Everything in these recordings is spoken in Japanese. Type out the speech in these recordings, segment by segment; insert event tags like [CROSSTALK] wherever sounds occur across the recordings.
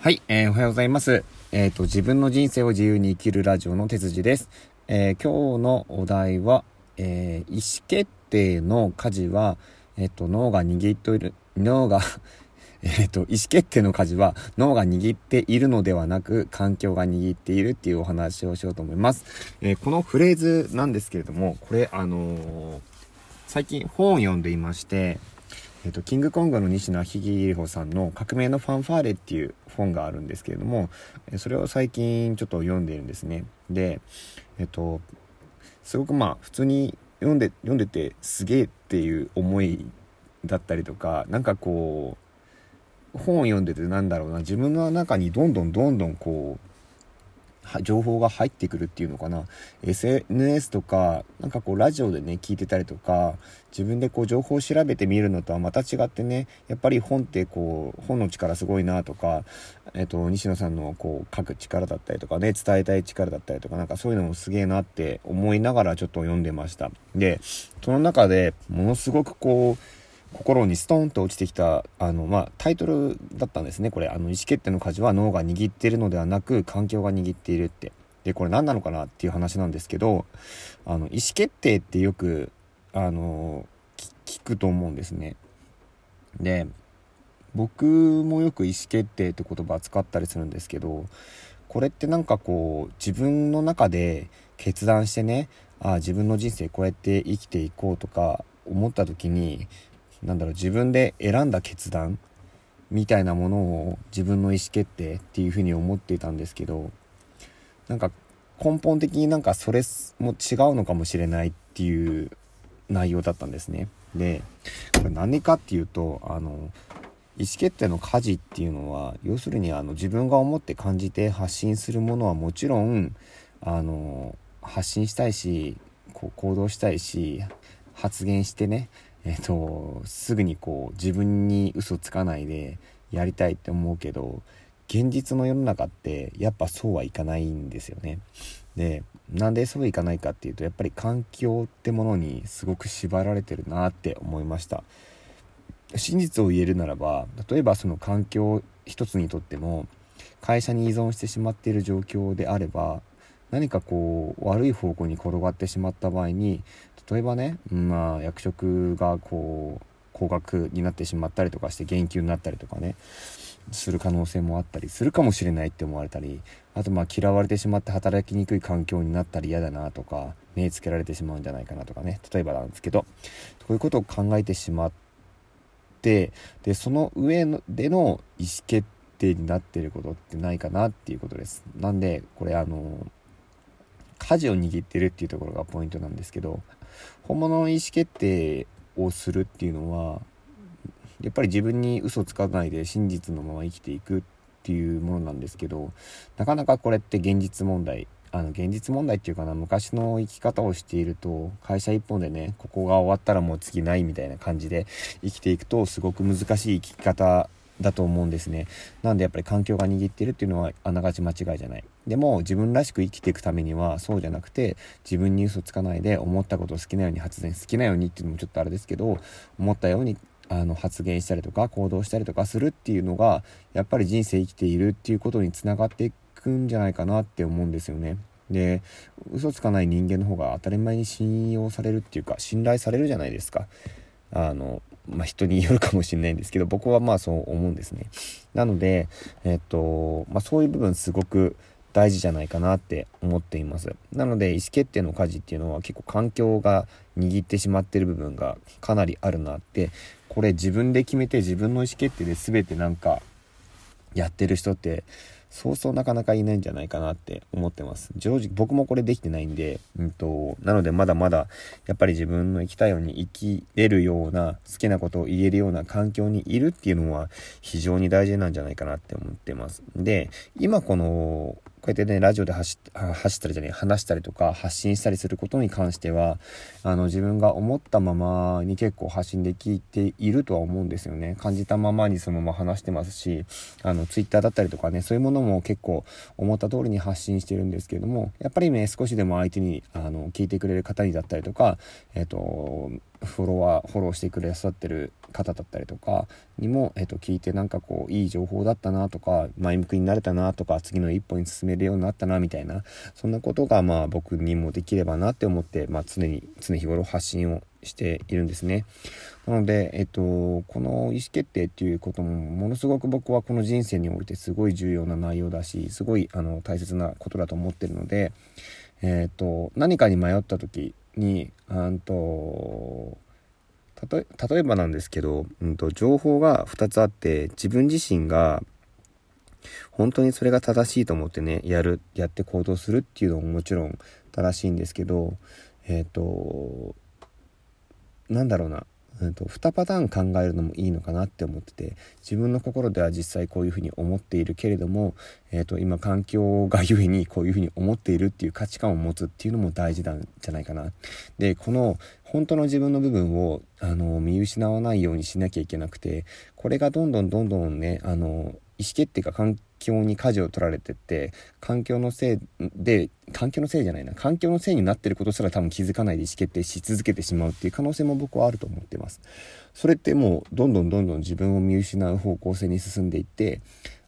はい、えー、おはようございます。えっ、ー、と、自分の人生を自由に生きるラジオの哲司です。えー、今日のお題は、えー、意思決定の舵は、えっ、と、脳が握っている、脳が [LAUGHS] えっと、意思決定の舵は脳が握っているのではなく、環境が握っているっていうお話をしようと思います。えこのフレーズなんですけれども、これ、あの最近本を読んでいまして、えっ、と、キングコングの西野秀穂さんの革命のファンファーレっていう本があるんですけれども、それを最近ちょっと読んでるんですね。で、えっ、と、すごくまあ普通に読んで、読んでてすげえっていう思いだったりとか、なんかこう、本を読んでてなんだろうな、自分の中にどんどんどんどんこう、情報が入ってくるっていうのかな。SNS とかなんかこうラジオでね聞いてたりとか自分でこう情報を調べてみるのとはまた違ってねやっぱり本ってこう本の力すごいなとか、えっと、西野さんのこう書く力だったりとかね伝えたい力だったりとかなんかそういうのもすげえなって思いながらちょっと読んでました。でその中でものすごくこう心にストーンと落ちてきた、あの、まあ、タイトルだったんですね。これ、あの、意思決定の舵は脳が握っているのではなく、環境が握っているって。で、これ何なのかなっていう話なんですけど、あの、意思決定ってよく、あの、聞くと思うんですね。で、僕もよく意思決定って言葉使ったりするんですけど、これってなんかこう、自分の中で決断してね、あ、自分の人生こうやって生きていこうとか思った時に、なんだろう自分で選んだ決断みたいなものを自分の意思決定っていうふうに思っていたんですけどなんか根本的になんかそれも違うのかもしれないっていう内容だったんですね。でこれ何かっていうとあの意思決定の舵っていうのは要するにあの自分が思って感じて発信するものはもちろんあの発信したいしこう行動したいし発言してねえっ、と、すぐにこう自分に嘘つかないでやりたいって思うけど、現実の世の中ってやっぱそうはいかないんですよね。で、なんでそういかないかっていうと、やっぱり環境ってものにすごく縛られてるなって思いました。真実を言えるならば、例えばその環境一つにとっても、会社に依存してしまっている状況であれば、何かこう悪い方向に転がってしまった場合に例えばね、まあ、役職がこう高額になってしまったりとかして減給になったりとかねする可能性もあったりするかもしれないって思われたりあとまあ嫌われてしまって働きにくい環境になったり嫌だなとか目つけられてしまうんじゃないかなとかね例えばなんですけどこういうことを考えてしまってでその上での意思決定になってることってないかなっていうことです。なんでこれあの舵を握ってるっていうところがポイントなんですけど本物の意思決定をするっていうのはやっぱり自分に嘘つかないで真実のまま生きていくっていうものなんですけどなかなかこれって現実問題あの現実問題っていうかな昔の生き方をしていると会社一本でねここが終わったらもう次ないみたいな感じで生きていくとすごく難しい生き方だと思うんですね。なんでやっぱり環境が握ってるっていうのはあながち間違いじゃない。でも自分らしく生きていくためにはそうじゃなくて自分に嘘つかないで思ったことを好きなように発言好きなようにっていうのもちょっとあれですけど思ったようにあの発言したりとか行動したりとかするっていうのがやっぱり人生生きているっていうことにつながっていくんじゃないかなって思うんですよね。で嘘つかない人間の方が当たり前に信用されるっていうか信頼されるじゃないですか。あのまあ、人によるかもしれないんですけど僕はまあそう思うんですね。なのでえっと、まあ、そういう部分すごく大事じゃないかなって思っています。なので意思決定の舵っていうのは結構環境が握ってしまってる部分がかなりあるなってこれ自分で決めて自分の意思決定で全てなんかやってる人ってそうそうなかなかいないんじゃないかなって思ってます。常時僕もこれできてないんで、うんと、なのでまだまだやっぱり自分の生きたいように生きれるような好きなことを言えるような環境にいるっていうのは非常に大事なんじゃないかなって思ってます。で、今このこうやってね、ラジオで走ったりじゃね話したりとか発信したりすることに関しては、あの、自分が思ったままに結構発信できているとは思うんですよね。感じたままにそのまま話してますし、あの、ツイッターだったりとかね、そういうものも結構思った通りに発信してるんですけれども、やっぱりね、少しでも相手に、あの、聞いてくれる方にだったりとか、えっ、と、フォロワーフォローしてくださってる方だったりとかにも、えー、と聞いてなんかこういい情報だったなとか前向きになれたなとか次の一歩に進めるようになったなみたいなそんなことがまあ僕にもできればなって思って、まあ、常に常日頃発信をしているんですね。なので、えっと、この意思決定っていうこともものすごく僕はこの人生においてすごい重要な内容だしすごいあの大切なことだと思ってるので、えっと、何かに迷った時にあんと例えばなんですけど、うんと、情報が2つあって自分自身が本当にそれが正しいと思ってねやるやって行動するっていうのももちろん正しいんですけどえっ、ー、となんだろうな。うんと、2パターン考えるのもいいのかなって思ってて自分の心では実際こういうふうに思っているけれども、えーと、今環境がゆえにこういうふうに思っているっていう価値観を持つっていうのも大事なんじゃないかな。でこの本当の自分の部分をあの見失わないようにしなきゃいけなくてこれがどんどんどんどんねあの意思決定が環境に舵を取られてって環境のせいで環境のせいじゃないな。環境のせいになってることすら多分気づかないで意思決定し続けてしまうっていう可能性も僕はあると思ってます。それってもうどんどんどんどん自分を見失う方向性に進んでいって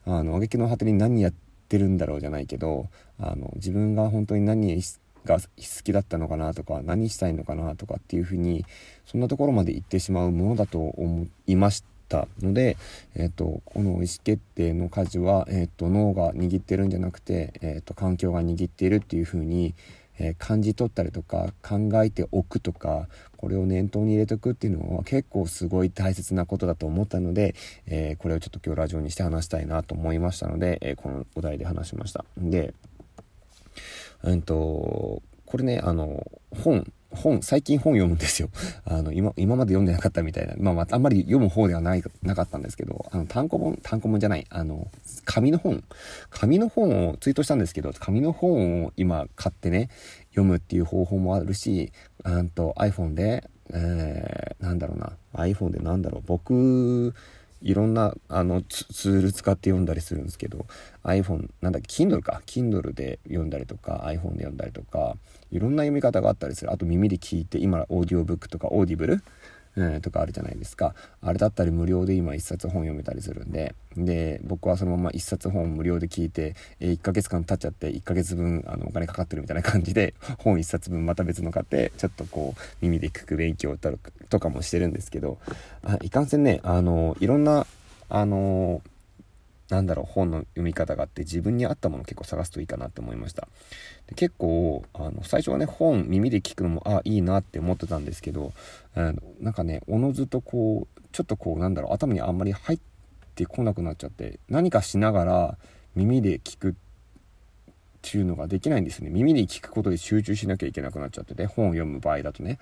あの挙句の果てに何やってるんだろうじゃないけどあの自分が本当に何が好きだったのかなとか何したいのかなとかっていうふうにそんなところまで行ってしまうものだと思いました。ったので、えっと、この意思決定の舵は、えっと、脳が握ってるんじゃなくて、えっと、環境が握っているっていう風に、えー、感じ取ったりとか考えておくとかこれを念頭に入れておくっていうのは結構すごい大切なことだと思ったので、えー、これをちょっと今日ラジオにして話したいなと思いましたので、えー、このお題で話しました。で、うんと、これね、あの、本、本、最近本読むんですよ。[LAUGHS] あの、今、今まで読んでなかったみたいな。まあ、まあ、あんまり読む方ではない、なかったんですけど、あの、単行本、単行本じゃない、あの、紙の本。紙の本をツイートしたんですけど、紙の本を今買ってね、読むっていう方法もあるし、あと iPhone で、えー、なんだろうな、iPhone でなんだろう、僕、いろんなあのツール使って読んだりするんですけど iPhone なんだっけ Kindle か。Kindle で読んだりとか iPhone で読んだりとかいろんな読み方があったりする。あと耳で聞いて今オーディオブックとかオーディブルうん、とかあるじゃないですか。あれだったり無料で今1冊本読めたりするんで。で僕はそのまま1冊本無料で聞いて、え、1ヶ月間経っちゃって1ヶ月分あのお金かかってるみたいな感じで [LAUGHS] 本1冊分また別の買ってちょっとこう耳で聞く勉強とかもしてるんですけど。あいかんせんねあのいろんなあのなんだろう本の読み方があって自分に合ったものを結構探すといいかなって思いました。で結構あの最初はね本耳で聞くのもあいいなって思ってたんですけどあのなんかねおのずとこうちょっとこうなんだろう頭にあんまり入ってこなくなっちゃって何かしながら耳で聞くってっていうのができないんですね。耳に聞くことで集中しなきゃいけなくなっちゃってて、本を読む場合だとね。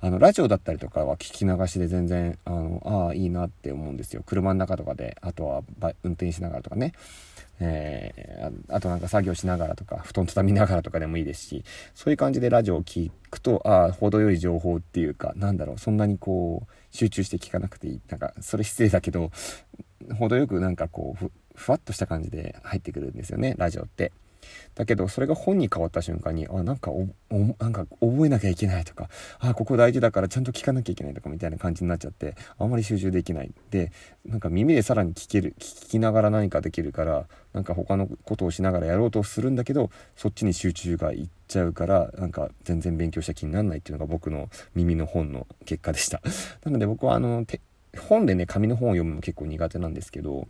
あの、ラジオだったりとかは聞き流しで全然、あの、ああ、いいなって思うんですよ。車の中とかで、あとは運転しながらとかね。えー、あとなんか作業しながらとか、布団畳みながらとかでもいいですし、そういう感じでラジオを聞くと、ああ、程よい情報っていうか、なんだろう、そんなにこう、集中して聞かなくていい。なんか、それ失礼だけど、程よくなんかこう、ふわっとした感じで入ってくるんですよね、ラジオって。だけどそれが本に変わった瞬間にあなんかおなんか覚えなきゃいけないとかあここ大事だからちゃんと聞かなきゃいけないとかみたいな感じになっちゃってあんまり集中できない。でなんか耳でさらに聞ける聞きながら何かできるからなんか他のことをしながらやろうとするんだけどそっちに集中がいっちゃうからなんか全然勉強した気にならないっていうのが僕の耳の本の結果でした。[LAUGHS] なので僕はあの本でね紙の本を読むの結構苦手なんですけど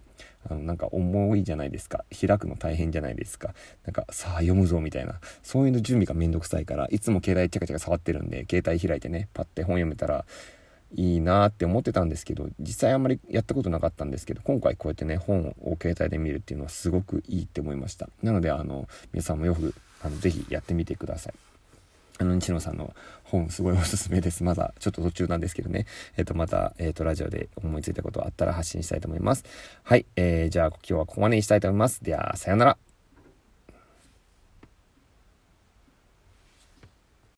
あのなんか重いじゃないですか。開くの大変じゃないですか。なんかさあ読むぞみたいな。そういうの準備がめんどくさいからいつも携帯チャカチャカ触ってるんで携帯開いてねパッて本読めたらいいなって思ってたんですけど実際あんまりやったことなかったんですけど今回こうやってね本を携帯で見るっていうのはすごくいいって思いました。なのであの皆さんもよくあのぜひやってみてください。あの、西野さんの本すごいおすすめです。まだちょっと途中なんですけどね。えっ、ー、と、また、えっ、ー、と、ラジオで思いついたことあったら発信したいと思います。はい。えー、じゃあ今日はここまでにしたいと思います。では、さようなら。